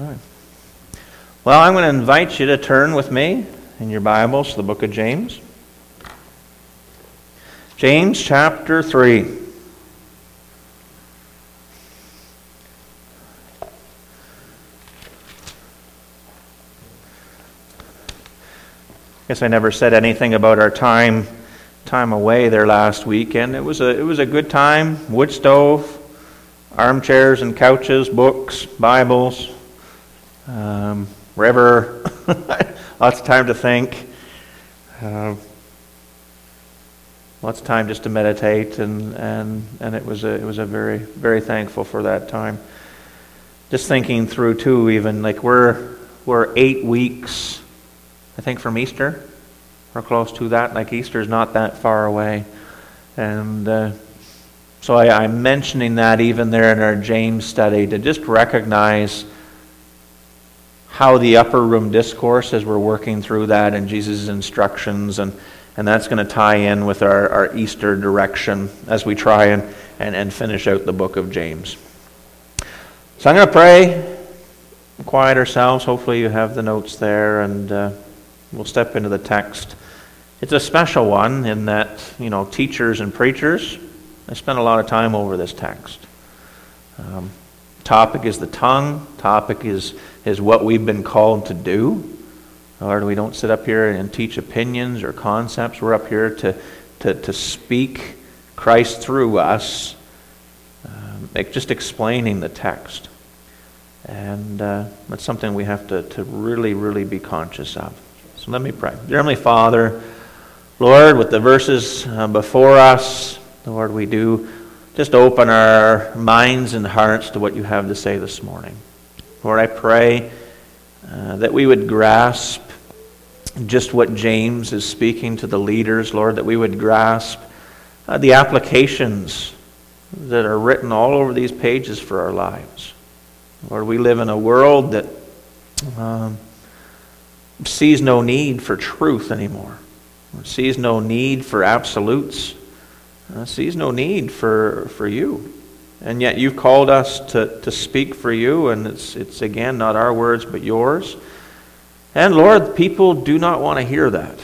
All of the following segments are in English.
Okay. Well, I'm going to invite you to turn with me in your Bibles to the book of James. James chapter 3. Guess I never said anything about our time time away there last weekend. It was a it was a good time. Wood stove, armchairs and couches, books, Bibles, um, river, lots of time to think, uh, lots of time just to meditate, and, and, and it was a, it was a very very thankful for that time. Just thinking through too, even like we're we're eight weeks, I think, from Easter. We're close to that. Like Easter's not that far away, and. Uh, so I, am mentioning that even there in our James study to just recognize how the upper room discourse, as we're working through that and Jesus' instructions, and, and that's going to tie in with our, our Easter direction as we try and, and, and finish out the book of James. So I'm going to pray, quiet ourselves. Hopefully, you have the notes there, and uh, we'll step into the text. It's a special one in that, you know, teachers and preachers I spent a lot of time over this text. Um, topic is the tongue. Topic is, is what we've been called to do. Lord, we don't sit up here and teach opinions or concepts. We're up here to, to, to speak Christ through us, um, just explaining the text. And uh, that's something we have to, to really, really be conscious of. So let me pray. Dear Heavenly Father, Lord, with the verses uh, before us, Lord, we do just open our minds and hearts to what you have to say this morning. Lord, I pray uh, that we would grasp just what James is speaking to the leaders, Lord, that we would grasp uh, the applications that are written all over these pages for our lives. Lord, we live in a world that um, sees no need for truth anymore, sees no need for absolutes uh, sees no need for, for you. And yet you've called us to, to speak for you, and it's, it's again not our words but yours. And Lord, people do not want to hear that.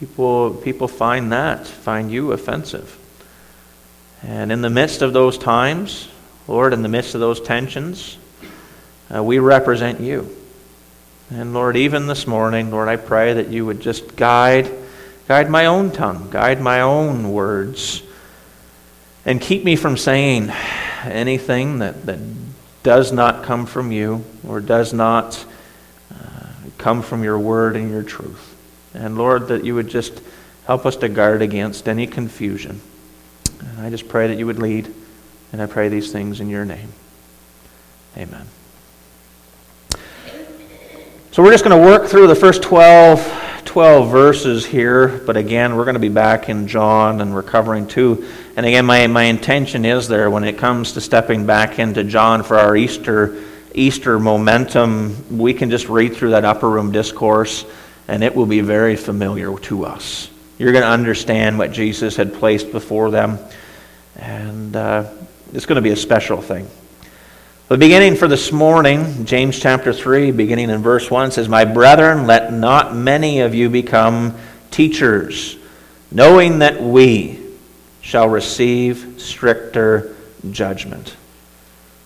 People, people find that, find you offensive. And in the midst of those times, Lord, in the midst of those tensions, uh, we represent you. And Lord, even this morning, Lord, I pray that you would just guide Guide my own tongue, guide my own words, and keep me from saying anything that, that does not come from you or does not uh, come from your word and your truth. And Lord, that you would just help us to guard against any confusion. And I just pray that you would lead, and I pray these things in your name. Amen. So we're just going to work through the first 12 12 verses here, but again, we're going to be back in John and recovering too. And again, my, my intention is there when it comes to stepping back into John for our Easter, Easter momentum, we can just read through that upper room discourse and it will be very familiar to us. You're going to understand what Jesus had placed before them, and uh, it's going to be a special thing. The beginning for this morning, James chapter 3, beginning in verse 1, says, My brethren, let not many of you become teachers, knowing that we shall receive stricter judgment.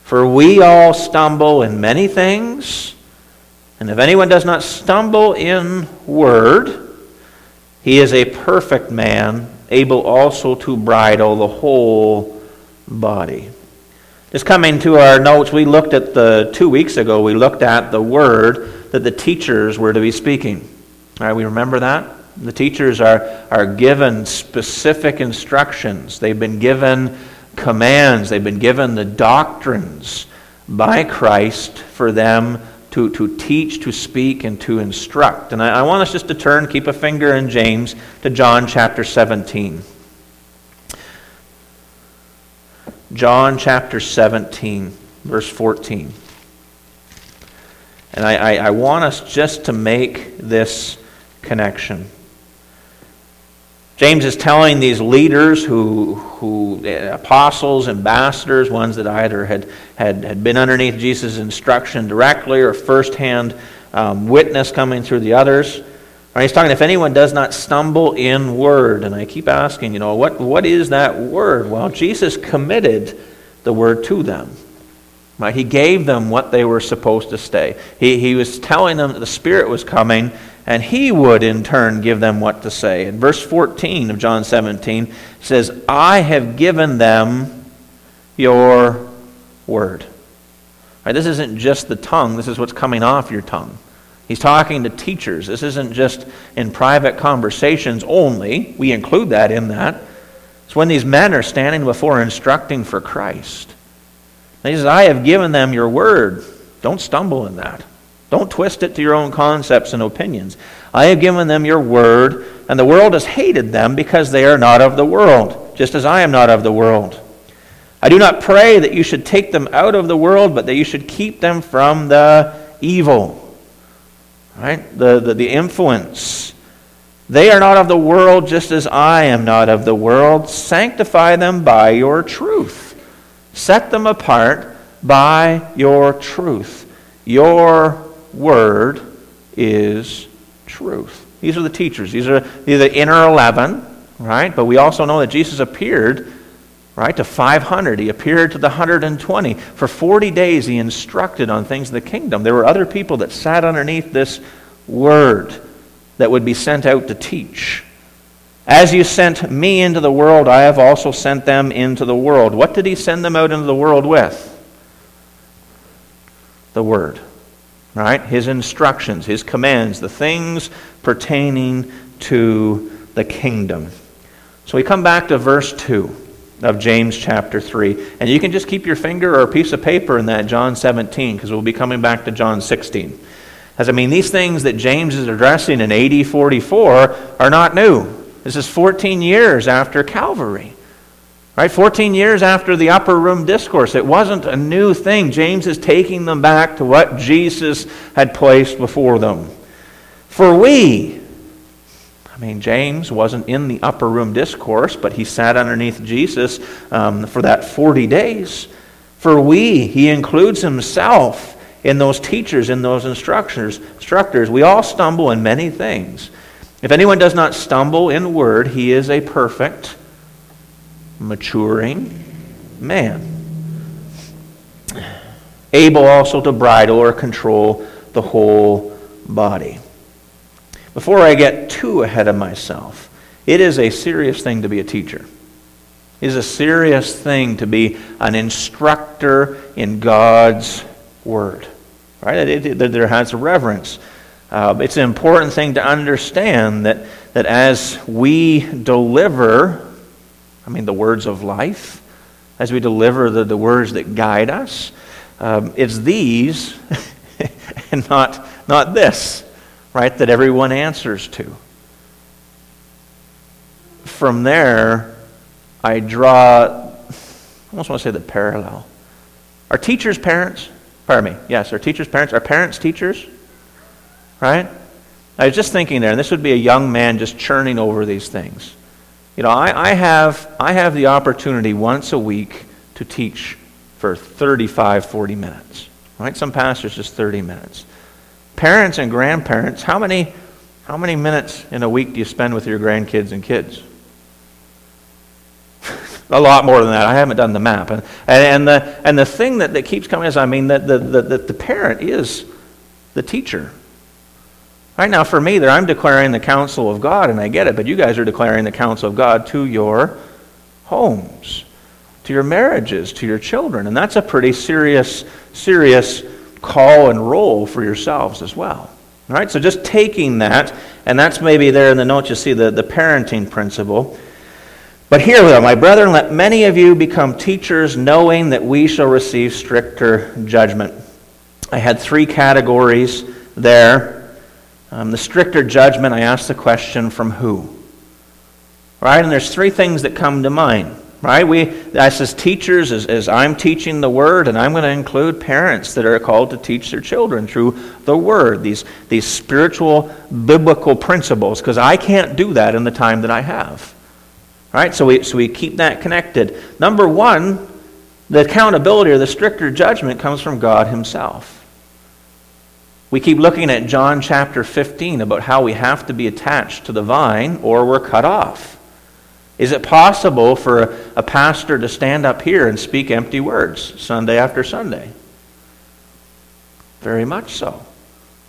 For we all stumble in many things, and if anyone does not stumble in word, he is a perfect man, able also to bridle the whole body. Just coming to our notes, we looked at the two weeks ago, we looked at the word that the teachers were to be speaking. All right, we remember that? The teachers are, are given specific instructions. They've been given commands. They've been given the doctrines by Christ for them to, to teach, to speak, and to instruct. And I, I want us just to turn, keep a finger in James, to John chapter 17. John chapter 17, verse 14. And I, I, I, want us just to make this connection. James is telling these leaders who, who apostles, ambassadors, ones that either had, had, had been underneath Jesus' instruction directly or firsthand um, witness coming through the others. Right, he's talking if anyone does not stumble in word. And I keep asking, you know, what, what is that word? Well, Jesus committed the word to them. Right? He gave them what they were supposed to stay. He, he was telling them that the Spirit was coming and he would in turn give them what to say. In verse 14 of John 17 says, I have given them your word. Right, this isn't just the tongue, this is what's coming off your tongue. He's talking to teachers. This isn't just in private conversations only. We include that in that. It's when these men are standing before instructing for Christ. And he says, I have given them your word. Don't stumble in that. Don't twist it to your own concepts and opinions. I have given them your word, and the world has hated them because they are not of the world, just as I am not of the world. I do not pray that you should take them out of the world, but that you should keep them from the evil. Right? The, the, the influence. They are not of the world, just as I am not of the world. Sanctify them by your truth. Set them apart by your truth. Your word is truth. These are the teachers. These are, the inner 11, right? But we also know that Jesus appeared, right, to 500. He appeared to the 120. For 40 days, he instructed on things of the kingdom. There were other people that sat underneath this word that would be sent out to teach. As you sent me into the world, I have also sent them into the world. What did he send them out into the world with? The Word right? His instructions, his commands, the things pertaining to the kingdom. So we come back to verse 2 of James chapter 3. And you can just keep your finger or a piece of paper in that John 17 because we'll be coming back to John 16. As I mean, these things that James is addressing in AD 44 are not new. This is 14 years after Calvary. Right? 14 years after the upper room discourse, it wasn't a new thing. James is taking them back to what Jesus had placed before them. For we, I mean, James wasn't in the upper room discourse, but he sat underneath Jesus um, for that 40 days. For we, he includes himself in those teachers, in those instructors. instructors. We all stumble in many things. If anyone does not stumble in word, he is a perfect maturing man. Able also to bridle or control the whole body. Before I get too ahead of myself, it is a serious thing to be a teacher. It is a serious thing to be an instructor in God's Word. Right? It, it, there has reverence. Uh, it's an important thing to understand that, that as we deliver I mean, the words of life, as we deliver the, the words that guide us. Um, it's these and not, not this, right, that everyone answers to. From there, I draw, I almost want to say the parallel. Are teachers parents? Pardon me. Yes, are teachers parents? Are parents teachers? Right? I was just thinking there, and this would be a young man just churning over these things. You know, I, I, have, I have the opportunity once a week to teach for 35, 40 minutes. Right? Some pastors just 30 minutes. Parents and grandparents, how many, how many minutes in a week do you spend with your grandkids and kids? a lot more than that. I haven't done the map. And, and, the, and the thing that, that keeps coming is, I mean, that the, the, the, the parent is the teacher. Right now, for me, there, I'm declaring the counsel of God, and I get it, but you guys are declaring the counsel of God to your homes, to your marriages, to your children. And that's a pretty serious, serious call and role for yourselves as well. All right, so just taking that, and that's maybe there in the notes you see the, the parenting principle. But here, though, my brethren, let many of you become teachers, knowing that we shall receive stricter judgment. I had three categories there. Um, the stricter judgment, I asked the question from who? Right? And there's three things that come to mind. Right? We, us as teachers, as, as I'm teaching the Word, and I'm going to include parents that are called to teach their children through the Word, these, these spiritual, biblical principles, because I can't do that in the time that I have. Right? So we, so we keep that connected. Number one, the accountability or the stricter judgment comes from God Himself. We keep looking at John chapter 15 about how we have to be attached to the vine or we're cut off. Is it possible for a, a pastor to stand up here and speak empty words Sunday after Sunday? Very much so.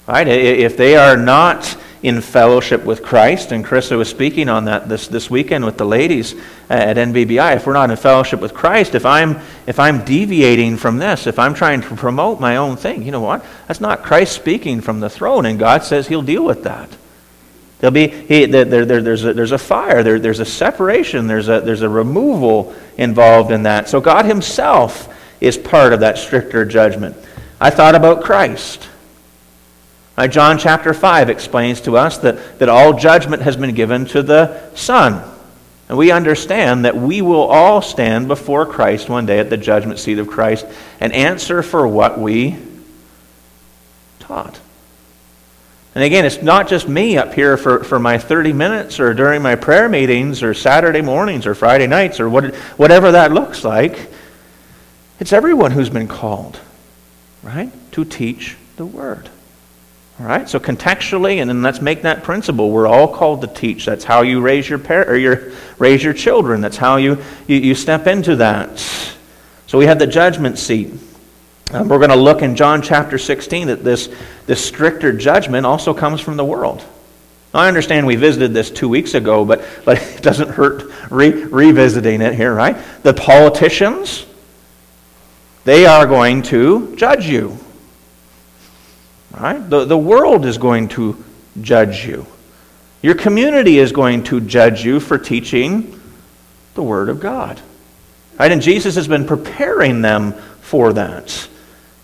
Right? If they are not in fellowship with Christ, and Krista was speaking on that this, this weekend with the ladies at NBBI. If we're not in fellowship with Christ, if I'm, if I'm deviating from this, if I'm trying to promote my own thing, you know what? That's not Christ speaking from the throne, and God says He'll deal with that. There'll be, he, there, there, there's, a, there's a fire, there, there's a separation, there's a, there's a removal involved in that. So God Himself is part of that stricter judgment. I thought about Christ. John chapter 5 explains to us that, that all judgment has been given to the Son. And we understand that we will all stand before Christ one day at the judgment seat of Christ and answer for what we taught. And again, it's not just me up here for, for my 30 minutes or during my prayer meetings or Saturday mornings or Friday nights or what, whatever that looks like. It's everyone who's been called, right, to teach the Word. All right, so contextually, and then let's make that principle. We're all called to teach. That's how you raise your, par- or your, raise your children. That's how you, you, you step into that. So we have the judgment seat. Um, we're going to look in John chapter 16 that this, this stricter judgment also comes from the world. Now, I understand we visited this two weeks ago, but, but it doesn't hurt re- revisiting it here, right? The politicians, they are going to judge you. Right? The, the world is going to judge you. Your community is going to judge you for teaching the Word of God. Right? And Jesus has been preparing them for that.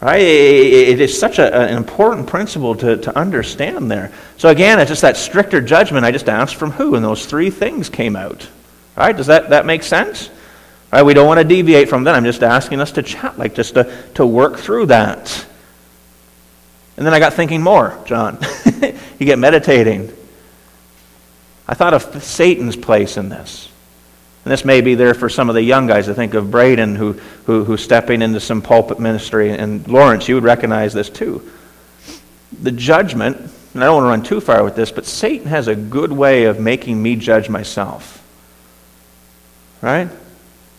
Right? It is such a, an important principle to, to understand there. So again, it's just that stricter judgment I just asked from who, and those three things came out. Right? Does that, that make sense? Right? We don't want to deviate from that. I'm just asking us to chat, like just to, to work through that. And then I got thinking more, John. you get meditating. I thought of Satan's place in this. And this may be there for some of the young guys. I think of Braden, who, who, who's stepping into some pulpit ministry. And Lawrence, you would recognize this too. The judgment, and I don't want to run too far with this, but Satan has a good way of making me judge myself. Right?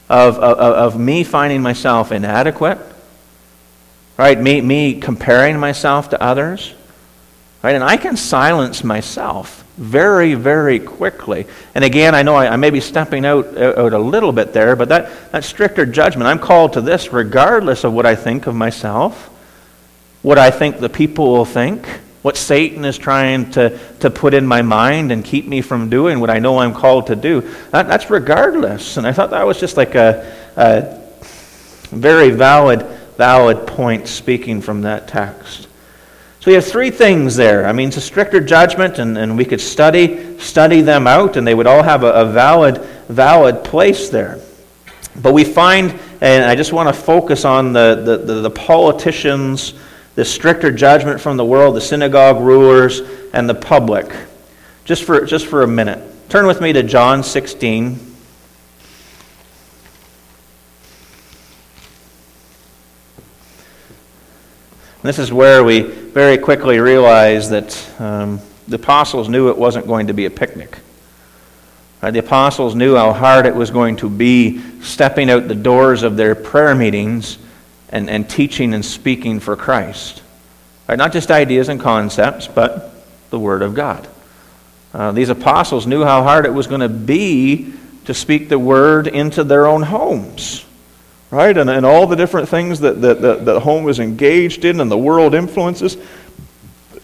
Of, of, of me finding myself inadequate. Right? Me, me comparing myself to others. Right? And I can silence myself very, very quickly. And again, I know I, I may be stepping out, uh, out a little bit there, but that, that stricter judgment, I'm called to this regardless of what I think of myself, what I think the people will think, what Satan is trying to, to put in my mind and keep me from doing what I know I'm called to do. That, that's regardless. And I thought that was just like a, a very valid, valid point speaking from that text. So we have three things there. I mean, it's a stricter judgment, and, and we could study study them out, and they would all have a, a valid valid place there. But we find, and I just want to focus on the, the, the, the politicians, the stricter judgment from the world, the synagogue rulers, and the public. Just for, just for a minute. Turn with me to John 16. This is where we very quickly realize that um, the apostles knew it wasn't going to be a picnic. Right? The apostles knew how hard it was going to be stepping out the doors of their prayer meetings and, and teaching and speaking for Christ. Right? Not just ideas and concepts, but the Word of God. Uh, these apostles knew how hard it was going to be to speak the Word into their own homes right? And, and all the different things that, that, that, that home is engaged in and the world influences.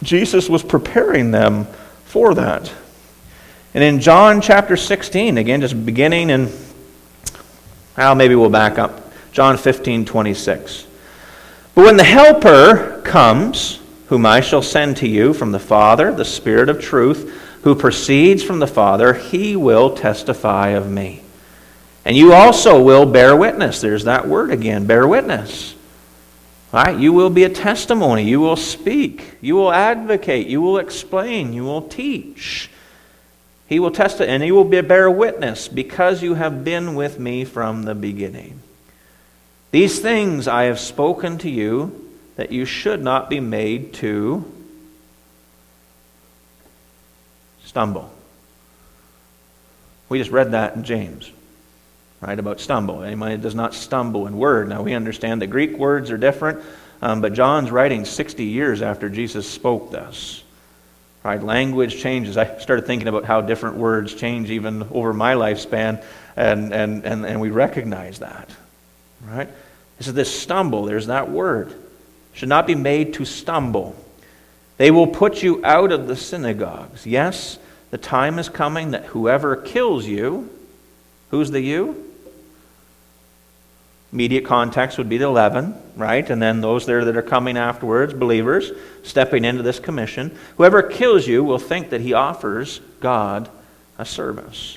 Jesus was preparing them for that. And in John chapter 16, again, just beginning in, well, maybe we'll back up. John 15, 26. But when the Helper comes, whom I shall send to you from the Father, the Spirit of truth, who proceeds from the Father, he will testify of me. And you also will bear witness. There's that word again bear witness. Right? You will be a testimony. You will speak. You will advocate. You will explain. You will teach. He will testify, and he will be, bear witness because you have been with me from the beginning. These things I have spoken to you that you should not be made to stumble. We just read that in James right, about stumble. Anyone does not stumble in word. Now, we understand the Greek words are different, um, but John's writing 60 years after Jesus spoke this. Right, language changes. I started thinking about how different words change even over my lifespan, and, and, and, and we recognize that. Right? This is this stumble. There's that word. Should not be made to stumble. They will put you out of the synagogues. Yes, the time is coming that whoever kills you, who's the you? Immediate context would be the 11, right? And then those there that are coming afterwards, believers, stepping into this commission. Whoever kills you will think that he offers God a service.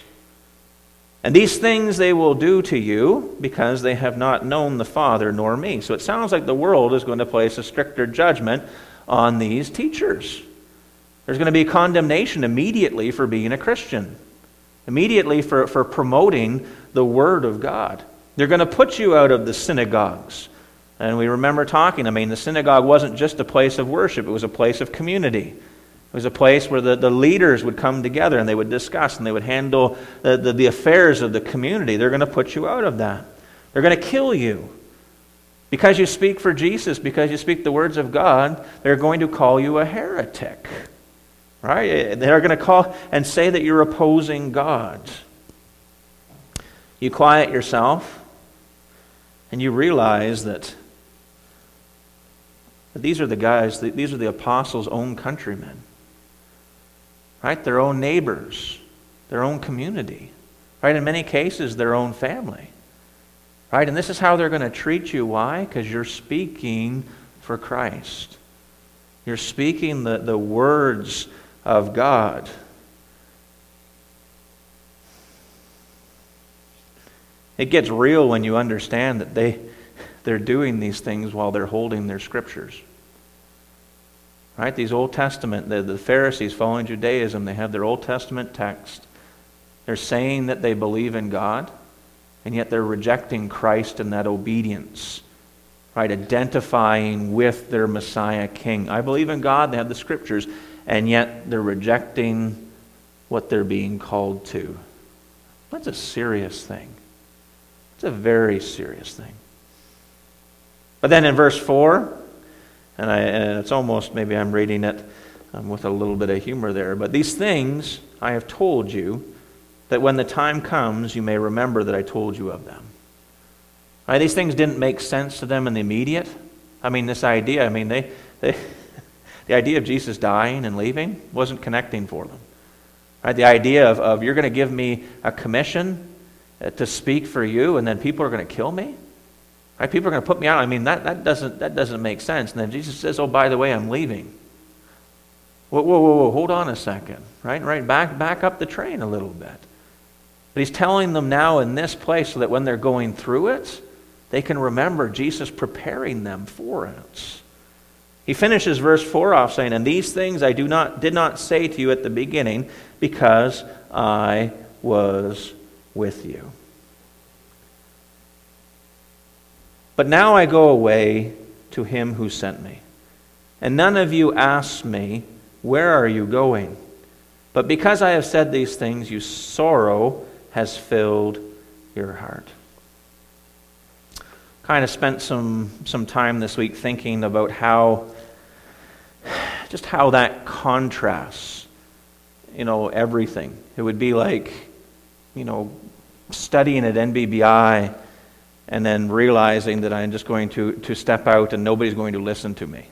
And these things they will do to you because they have not known the Father nor me. So it sounds like the world is going to place a stricter judgment on these teachers. There's going to be condemnation immediately for being a Christian, immediately for, for promoting the Word of God. They're going to put you out of the synagogues. And we remember talking, I mean, the synagogue wasn't just a place of worship, it was a place of community. It was a place where the, the leaders would come together and they would discuss and they would handle the, the, the affairs of the community. They're going to put you out of that. They're going to kill you. Because you speak for Jesus, because you speak the words of God, they're going to call you a heretic. Right? Eh, eh, they're going to call and say that you're opposing God. You quiet yourself and you realize that, these are the guys, these are the apostles' own countrymen, right? Their own neighbors, their own community, right? In many cases, their own family, right? And this is how they're going to treat you. Why? Because you're speaking for Christ. You're speaking the, the words of God. It gets real when you understand that they, they're doing these things while they're holding their scriptures. Right? These Old Testament, the, the Pharisees following Judaism, they have their Old Testament text. They're saying that they believe in God, and yet they're rejecting Christ and that obedience. Right? Identifying with their Messiah King. I believe in God, they have the scriptures, and yet they're rejecting what they're being called to. That's a serious thing. A very serious thing. But then in verse 4, and, I, and it's almost, maybe I'm reading it um, with a little bit of humor there, but these things I have told you, that when the time comes, you may remember that I told you of them. Right, these things didn't make sense to them in the immediate. I mean, this idea, I mean, they, they the idea of Jesus dying and leaving wasn't connecting for them. Right, the idea of, of you're going to give me a commission Uh, to speak for you and then people are going to kill me? Right? People are going to put me out. I mean, that, that, doesn't, that doesn't make sense. And then Jesus says, oh, by the way, I'm leaving. Whoa, whoa, whoa, whoa, hold on a second. Right? Right? Back, back up the train a little bit. But he's telling them now in this place so that when they're going through it, they can remember Jesus preparing them for it. He finishes verse 4 off saying, And these things I do not, did not say to you at the beginning because I was with you. But now I go away to him who sent me. And none of you asks me, Where are you going? But because I have said these things, you sorrow has filled your heart. Kind of spent some, some time this week thinking about how, just how that contrasts, you know, everything. It would be like, you know, studying at NBBI and then realizing that I'm just going to, to step out and nobody's going to listen to me.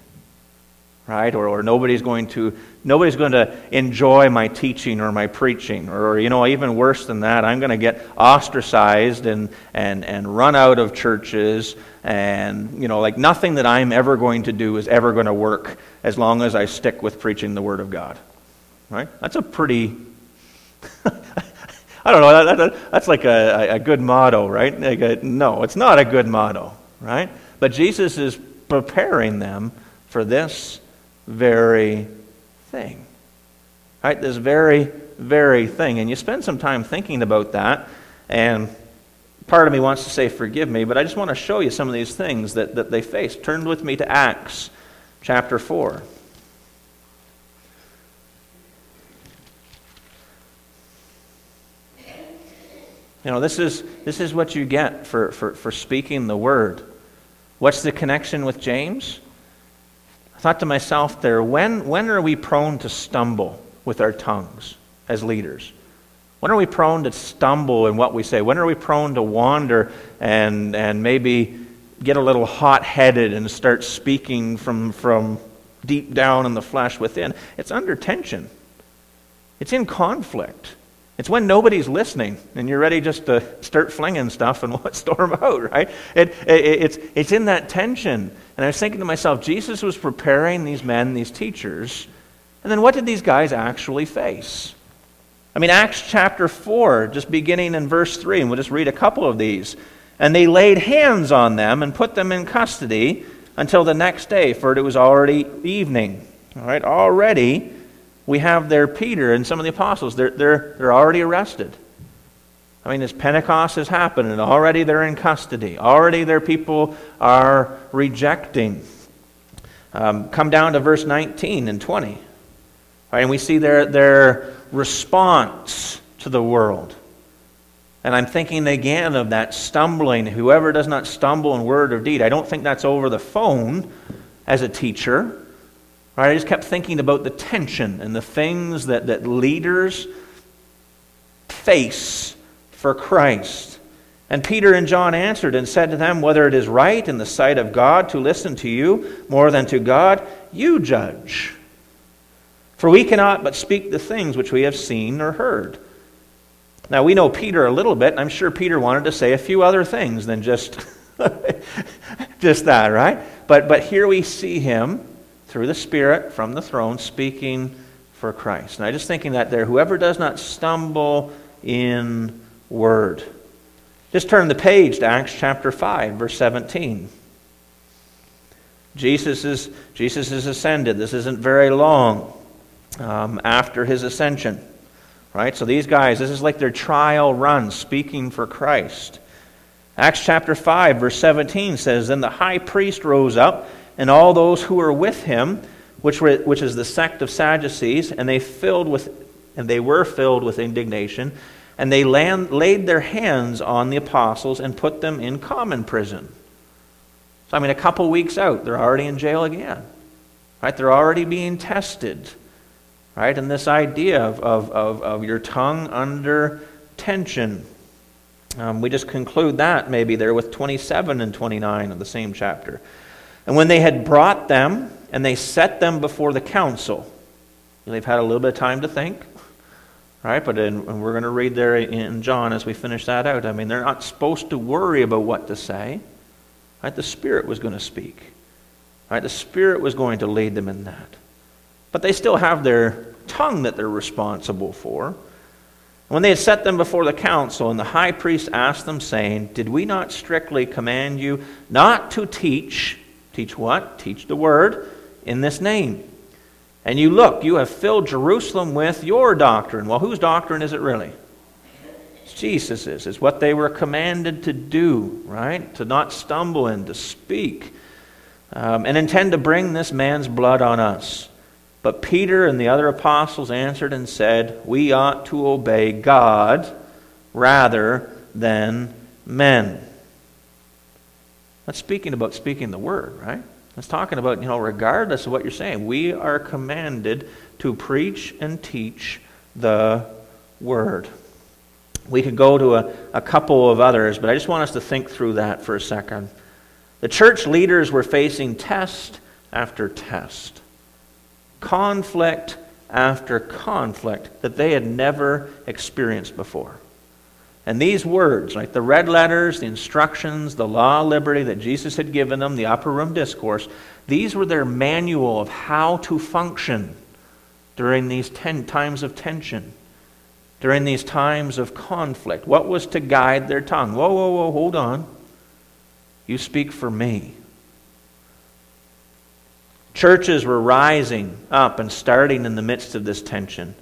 Right? Or, or nobody's going to nobody's going to enjoy my teaching or my preaching. Or, you know, even worse than that, I'm going to get ostracized and, and, and run out of churches and you know, like nothing that I'm ever going to do is ever going to work as long as I stick with preaching the Word of God. Right? That's a pretty I don't know, that, that, that's like a, a good motto, right? Like a, no, it's not a good motto, right? But Jesus is preparing them for this very thing. Right? This very, very thing. And you spend some time thinking about that, and part of me wants to say, forgive me, but I just want to show you some of these things that, that they face. Turn with me to Acts chapter 4. You know, this is, this is what you get for, for, for speaking the word. What's the connection with James? I thought to myself there, when, when are we prone to stumble with our tongues as leaders? When are we prone to stumble in what we say? When are we prone to wander and, and maybe get a little hot headed and start speaking from, from deep down in the flesh within? It's under tension, it's in conflict. It's when nobody's listening and you're ready just to start flinging stuff and storm out, right? It, it, it's, it's in that tension. And I was thinking to myself, Jesus was preparing these men, these teachers, and then what did these guys actually face? I mean, Acts chapter 4, just beginning in verse 3, and we'll just read a couple of these. And they laid hands on them and put them in custody until the next day, for it was already evening. All right, already we have there Peter and some of the apostles. They're, they're, they're already arrested. I mean, as Pentecost has happened, and already they're in custody. Already their people are rejecting. Um, come down to verse 19 and 20. Right, and we see their, their response to the world. And I'm thinking again of that stumbling. Whoever does not stumble in word or deed. I don't think that's over the phone as a teacher. Right? I just kept thinking about the tension and the things that, that leaders face for Christ. And Peter and John answered and said to them, Whether it is right in the sight of God to listen to you more than to God, you judge. For we cannot but speak the things which we have seen or heard. Now, we know Peter a little bit, and I'm sure Peter wanted to say a few other things than just, just that, right? But, but here we see him through the Spirit from the throne speaking for Christ. And I just thinking that there, whoever does not stumble in word. Just turn the page to Acts chapter 5, verse 17. Jesus is, Jesus is ascended. This isn't very long um, after his ascension. Right? So these guys, this is like their trial run, speaking for Christ. Acts chapter 5, verse 17 says Then the high priest rose up and all those who were with him, which, were, which is the sect of Sadducees, and they filled with, and they were filled with indignation, and they land, laid their hands on the apostles and put them in common prison. So I mean, a couple weeks out, they're already in jail again, right? They're already being tested, right? And this idea of, of, of, of your tongue under tension. Um, we just conclude that maybe there with 27 and 29 of the same chapter. And when they had brought them and they set them before the council, they've had a little bit of time to think, right? But in, and we're going to read there in John as we finish that out. I mean, they're not supposed to worry about what to say. Right? The Spirit was going to speak. Right? The Spirit was going to lead them in that. But they still have their tongue that they're responsible for. When they had set them before the council, and the high priest asked them, saying, Did we not strictly command you not to teach Teach what? Teach the word in this name. And you look, you have filled Jerusalem with your doctrine. Well, whose doctrine is it really? It's Jesus's. It's what they were commanded to do, right? To not stumble and to speak. Um, and intend to bring this man's blood on us. But Peter and the other apostles answered and said, We ought to obey God rather than men. That's speaking about speaking the word, right? That's talking about, you know, regardless of what you're saying, we are commanded to preach and teach the word. We could go to a, a couple of others, but I just want us to think through that for a second. The church leaders were facing test after test, conflict after conflict that they had never experienced before. And these words, like the red letters, the instructions, the law of liberty that Jesus had given them, the upper room discourse, these were their manual of how to function during these ten times of tension, during these times of conflict? What was to guide their tongue? Whoa, whoa, whoa, hold on. You speak for me. Churches were rising up and starting in the midst of this tension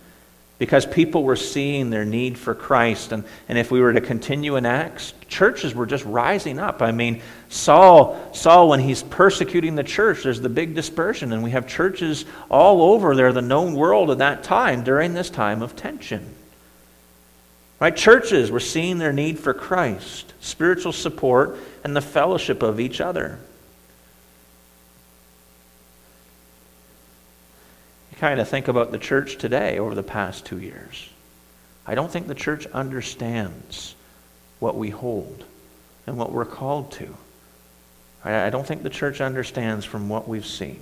because people were seeing their need for Christ. And, and if we were to continue in Acts, churches were just rising up. I mean, Saul, Saul, when he's persecuting the church, there's the big dispersion, and we have churches all over there, the known world at that time, during this time of tension. Right? Churches were seeing their need for Christ, spiritual support, and the fellowship of each other. Kind of think about the church today over the past two years. I don't think the church understands what we hold and what we're called to. I don't think the church understands from what we've seen.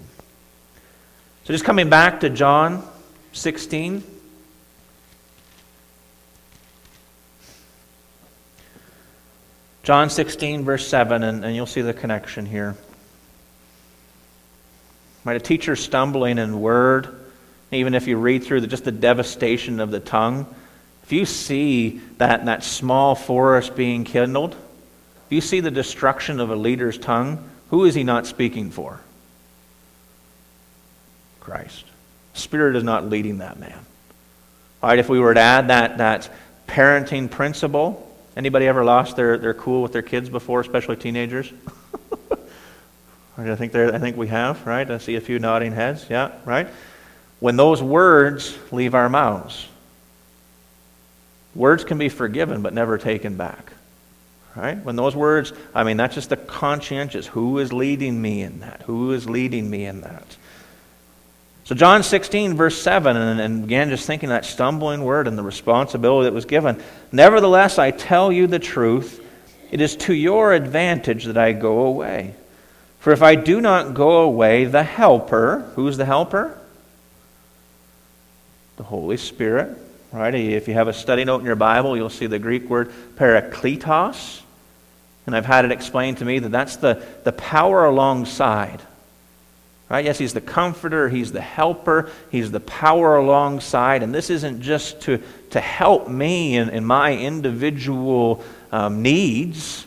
So, just coming back to John 16. John 16, verse 7, and, and you'll see the connection here. Might a teacher stumbling in word even if you read through the, just the devastation of the tongue, if you see that, that small forest being kindled, if you see the destruction of a leader's tongue, who is he not speaking for? Christ. Spirit is not leading that man. All right, if we were to add that, that parenting principle, anybody ever lost their, their cool with their kids before, especially teenagers? I think, there, I think we have, right? I see a few nodding heads. Yeah, right? When those words leave our mouths. Words can be forgiven but never taken back. Right? When those words, I mean, that's just the conscientious. Who is leading me in that? Who is leading me in that? So, John 16, verse 7, and, and again, just thinking that stumbling word and the responsibility that was given. Nevertheless, I tell you the truth, it is to your advantage that I go away. For if I do not go away, the Helper, who's the Helper? The Holy Spirit. Right? If you have a study note in your Bible, you'll see the Greek word parakletos. And I've had it explained to me that that's the, the power alongside. Right? Yes, he's the comforter, he's the helper, he's the power alongside. And this isn't just to, to help me in, in my individual um, needs.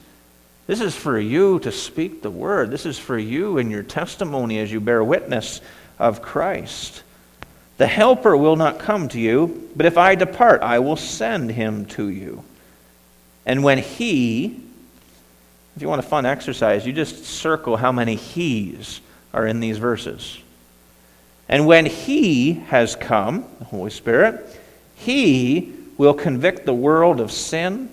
This is for you to speak the word. This is for you in your testimony as you bear witness of Christ. The Helper will not come to you, but if I depart, I will send him to you. And when he, if you want a fun exercise, you just circle how many he's are in these verses. And when he has come, the Holy Spirit, he will convict the world of sin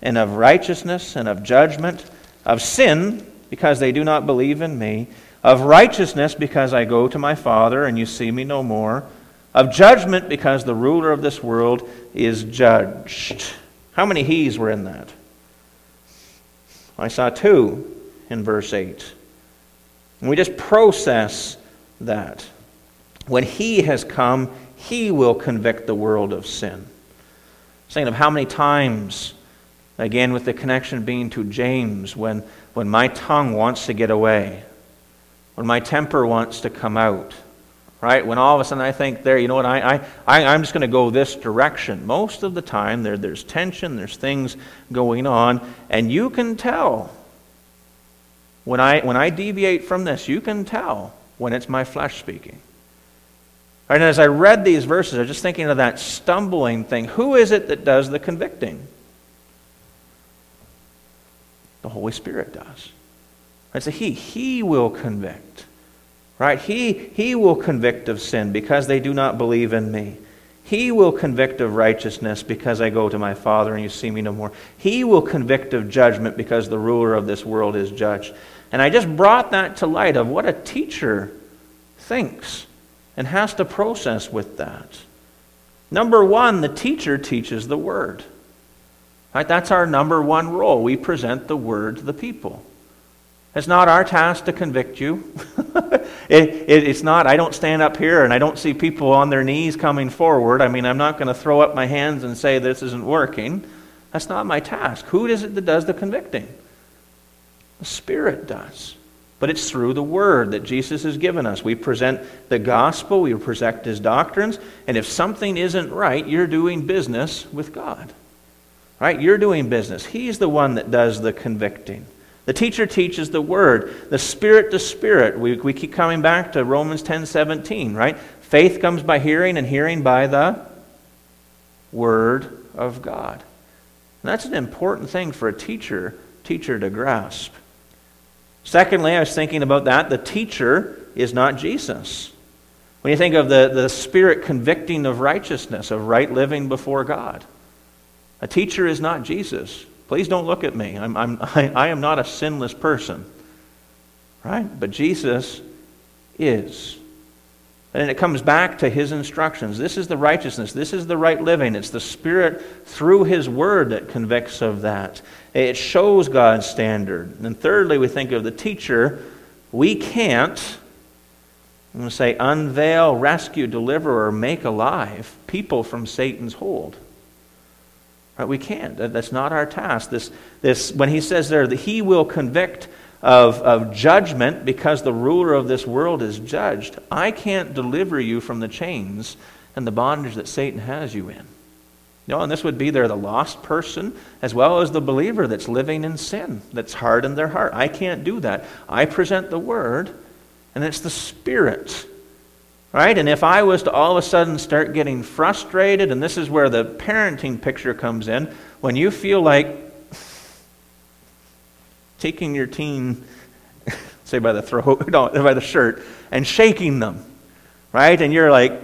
and of righteousness and of judgment, of sin because they do not believe in me, of righteousness because I go to my Father and you see me no more of judgment because the ruler of this world is judged. How many he's were in that? I saw two in verse 8. And we just process that. When he has come, he will convict the world of sin. Saying of how many times, again with the connection being to James, when, when my tongue wants to get away, when my temper wants to come out, right? When all of a sudden I think there, you know what, I, I, I'm just going to go this direction. Most of the time there, there's tension, there's things going on, and you can tell. When I, when I deviate from this, you can tell when it's my flesh speaking. Right, and as I read these verses, I was just thinking of that stumbling thing. Who is it that does the convicting? The Holy Spirit does. I say He. He will convict. Right? He, he will convict of sin because they do not believe in me. He will convict of righteousness because I go to my Father and you see me no more. He will convict of judgment because the ruler of this world is judged. And I just brought that to light of what a teacher thinks and has to process with that. Number one, the teacher teaches the word. Right? That's our number one role. We present the word to the people. It's not our task to convict you. it, it, it's not, I don't stand up here and I don't see people on their knees coming forward. I mean, I'm not going to throw up my hands and say this isn't working. That's not my task. Who is it that does the convicting? The Spirit does. but it's through the word that Jesus has given us. We present the gospel, we present his doctrines, and if something isn't right, you're doing business with God. Right? You're doing business. He's the one that does the convicting. The teacher teaches the word, the spirit to spirit. We, we keep coming back to Romans 10 17, right? Faith comes by hearing, and hearing by the word of God. And that's an important thing for a teacher, teacher to grasp. Secondly, I was thinking about that. The teacher is not Jesus. When you think of the, the spirit convicting of righteousness, of right living before God, a teacher is not Jesus. Please don't look at me. I'm, I'm, I, I am not a sinless person. Right? But Jesus is. And it comes back to his instructions. This is the righteousness. This is the right living. It's the Spirit through his word that convicts of that. It shows God's standard. And thirdly, we think of the teacher. We can't, I'm going to say, unveil, rescue, deliver, or make alive people from Satan's hold. Right? We can't. That's not our task. This, this, when he says there that he will convict of, of judgment because the ruler of this world is judged. I can't deliver you from the chains and the bondage that Satan has you in. No, and this would be there the lost person as well as the believer that's living in sin, that's hardened their heart. I can't do that. I present the word, and it's the Spirit. Right? And if I was to all of a sudden start getting frustrated, and this is where the parenting picture comes in, when you feel like taking your teen, say by the throat, no, by the shirt, and shaking them, right? And you're like,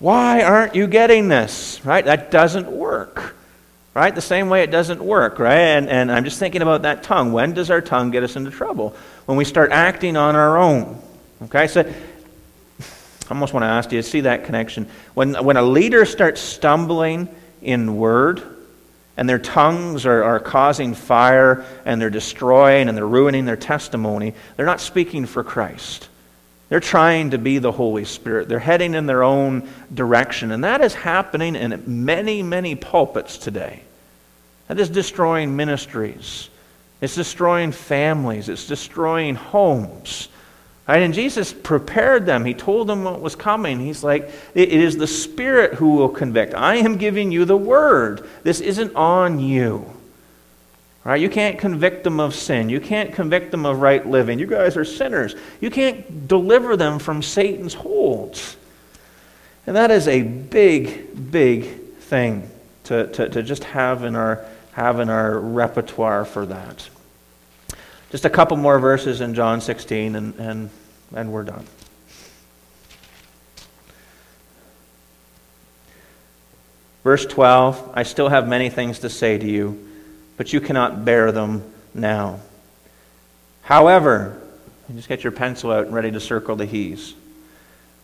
why aren't you getting this? Right? That doesn't work. Right? The same way it doesn't work, right? And, and I'm just thinking about that tongue. When does our tongue get us into trouble? When we start acting on our own. Okay? So I almost want to ask you to see that connection. When, when a leader starts stumbling in word, and their tongues are, are causing fire and they're destroying and they're ruining their testimony, they're not speaking for Christ. They're trying to be the Holy Spirit. They're heading in their own direction. And that is happening in many, many pulpits today. That is destroying ministries. It's destroying families. It's destroying homes. Right? And Jesus prepared them. He told them what was coming. He's like, it is the Spirit who will convict. I am giving you the word. This isn't on you. Right? You can't convict them of sin. You can't convict them of right living. You guys are sinners. You can't deliver them from Satan's holds. And that is a big, big thing to, to, to just have in, our, have in our repertoire for that. Just a couple more verses in John 16, and, and, and we're done. Verse 12 I still have many things to say to you, but you cannot bear them now. However, you just get your pencil out and ready to circle the He's.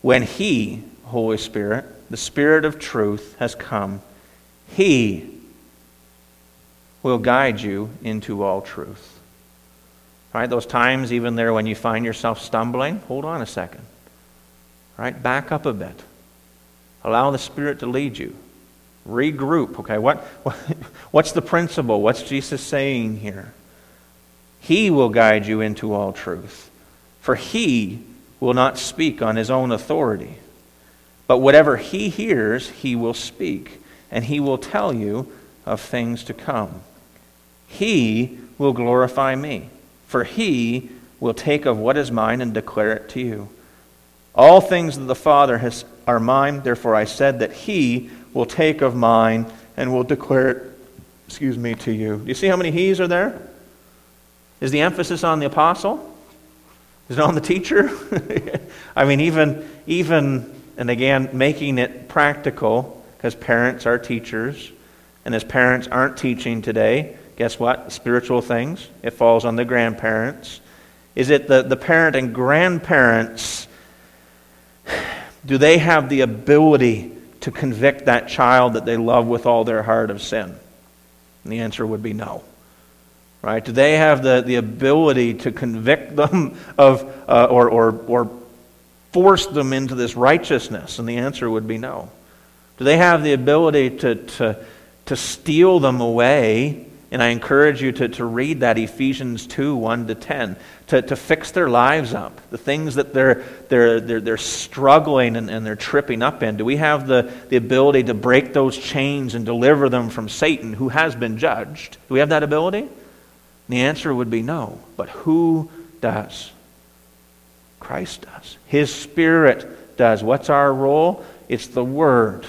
When He, Holy Spirit, the Spirit of truth, has come, He will guide you into all truth. Right? Those times, even there, when you find yourself stumbling, hold on a second. Right? Back up a bit. Allow the Spirit to lead you. Regroup. Okay, what, what, what's the principle? What's Jesus saying here? He will guide you into all truth. For he will not speak on his own authority. But whatever he hears, he will speak, and he will tell you of things to come. He will glorify me for he will take of what is mine and declare it to you. All things that the Father has are mine, therefore I said that he will take of mine and will declare it, excuse me, to you. Do you see how many he's are there? Is the emphasis on the apostle? Is it on the teacher? I mean, even, even, and again, making it practical, because parents are teachers, and as parents aren't teaching today, Guess what? Spiritual things. It falls on the grandparents. Is it the, the parent and grandparents? Do they have the ability to convict that child that they love with all their heart of sin? And the answer would be no. Right? Do they have the, the ability to convict them of uh, or, or, or force them into this righteousness? And the answer would be no. Do they have the ability to, to, to steal them away And I encourage you to, to read that Ephesians 2 1 to 10, to, to fix their lives up, the things that they're, they're, they're, they're struggling and, and they're tripping up in. Do we have the, the ability to break those chains and deliver them from Satan, who has been judged? Do we have that ability? And the answer would be no. But who does? Christ does. His Spirit does. What's our role? It's the Word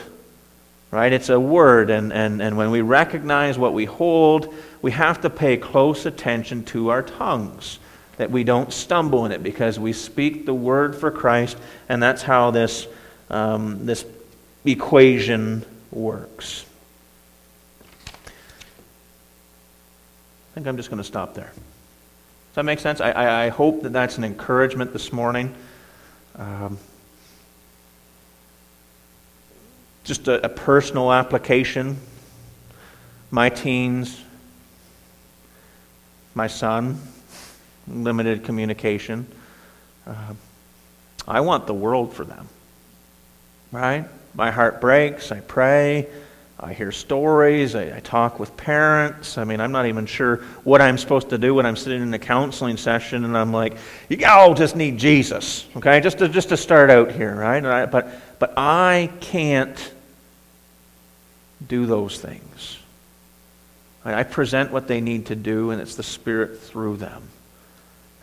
right? It's a word, and, and, and when we recognize what we hold, we have to pay close attention to our tongues, that we don't stumble in it because we speak the word for Christ, and that's how this, um, this equation works. I think I'm just going to stop there. Does that make sense? I, I, I hope that that's an encouragement this morning. Um, just a, a personal application. My teens, my son, limited communication. Uh, I want the world for them. Right? My heart breaks. I pray. I hear stories. I, I, talk with parents. I mean, I'm not even sure what I'm supposed to do when I'm sitting in a counseling session and I'm like, you all just need Jesus. Okay? Just to, just to start out here, right? But, but I can't do those things. I present what they need to do, and it's the Spirit through them.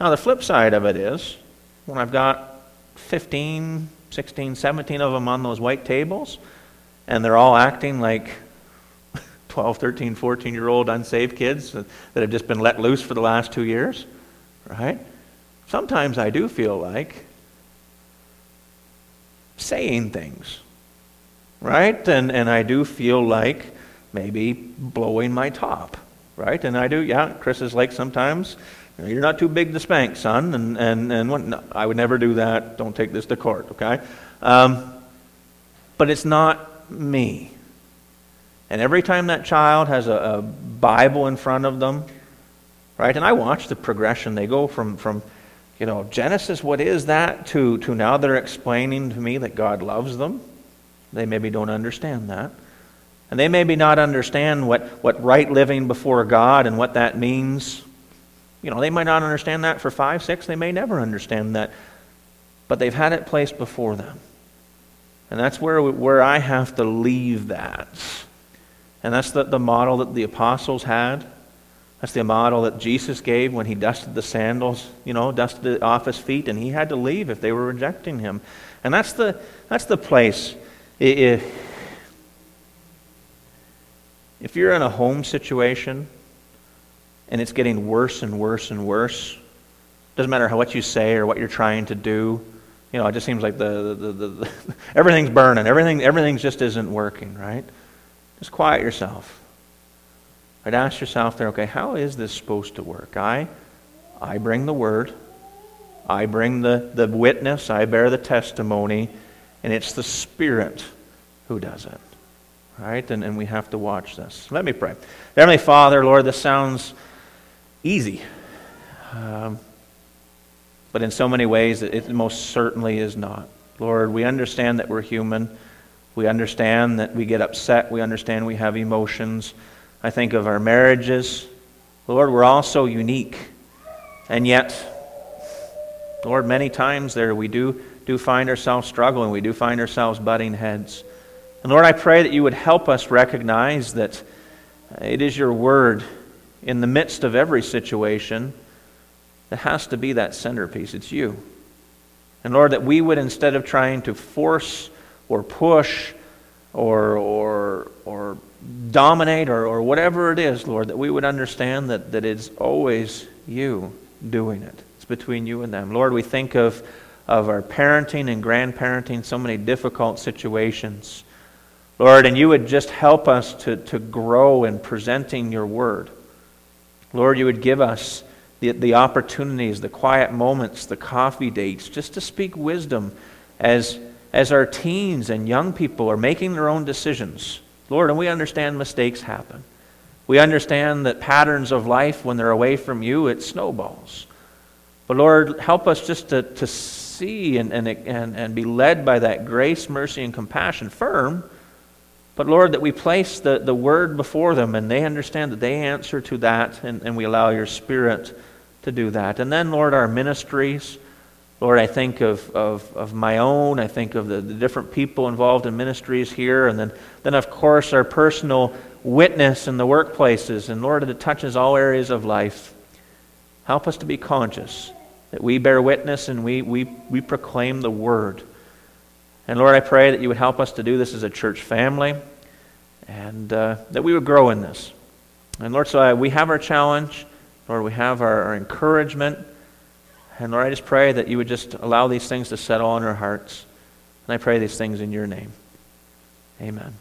Now, the flip side of it is when I've got 15, 16, 17 of them on those white tables, and they're all acting like 12, 13, 14 year old unsaved kids that have just been let loose for the last two years, right? Sometimes I do feel like saying things right? And, and I do feel like maybe blowing my top, right? And I do, yeah, Chris is like sometimes, you're not too big to spank, son. And, and, and when, no, I would never do that. Don't take this to court, okay? Um, but it's not me. And every time that child has a, a, Bible in front of them, right? And I watch the progression. They go from, from you know, Genesis, what is that, to, to now they're explaining to me that God loves them they maybe don't understand that. And they maybe not understand what, what right living before God and what that means. You know, they might not understand that for five, six, they may never understand that. But they've had it placed before them. And that's where, where I have to leave that. And that's the, the model that the apostles had. That's the model that Jesus gave when he dusted the sandals, you know, dusted off his feet, and he had to leave if they were rejecting him. And that's the, that's the place if, if you're in a home situation and it's getting worse and worse and worse, doesn't matter how, what you say or what you're trying to do, you know, it just seems like the, the, the, the everything's burning, everything, everything just isn't working, right? Just quiet yourself. I'd ask yourself there, okay, how is this supposed to work? I, I bring the word, I bring the, the witness, I bear the testimony, and it's the Spirit who does it. Right? And, and we have to watch this. Let me pray. Heavenly Father, Lord, this sounds easy. Um, but in so many ways, it most certainly is not. Lord, we understand that we're human. We understand that we get upset. We understand we have emotions. I think of our marriages. Lord, we're all so unique. And yet, Lord, many times there we do do find ourselves struggling. We do find ourselves butting heads. And Lord, I pray that you would help us recognize that it is your word in the midst of every situation that has to be that centerpiece. It's you. And Lord, that we would, instead of trying to force or push or, or, or dominate or, or whatever it is, Lord, that we would understand that, that it's always you doing it. It's between you and them. Lord, we think of of our parenting and grandparenting, so many difficult situations. Lord, and you would just help us to, to grow in presenting your word. Lord, you would give us the, the opportunities, the quiet moments, the coffee dates, just to speak wisdom as, as our teens and young people are making their own decisions. Lord, and we understand mistakes happen. We understand that patterns of life, when they're away from you, it snowballs. But Lord, help us just to, to see and, and, and, and be led by that grace, mercy, and compassion, firm, But Lord, that we place the, the word before them and they understand that they answer to that and, and we allow your spirit to do that. And then, Lord, our ministries. Lord, I think of, of, of my own. I think of the, the different people involved in ministries here. And then, then, of course, our personal witness in the workplaces. And Lord, that it touches all areas of life. Help us to be conscious that we bear witness and we, we, we proclaim the word. And Lord, I pray that you would help us to do this as a church family and uh, that we would grow in this. And Lord, so I, we have our challenge. Lord, we have our, our encouragement. And Lord, I just pray that you would just allow these things to settle on our hearts. And I pray these things in your name. Amen.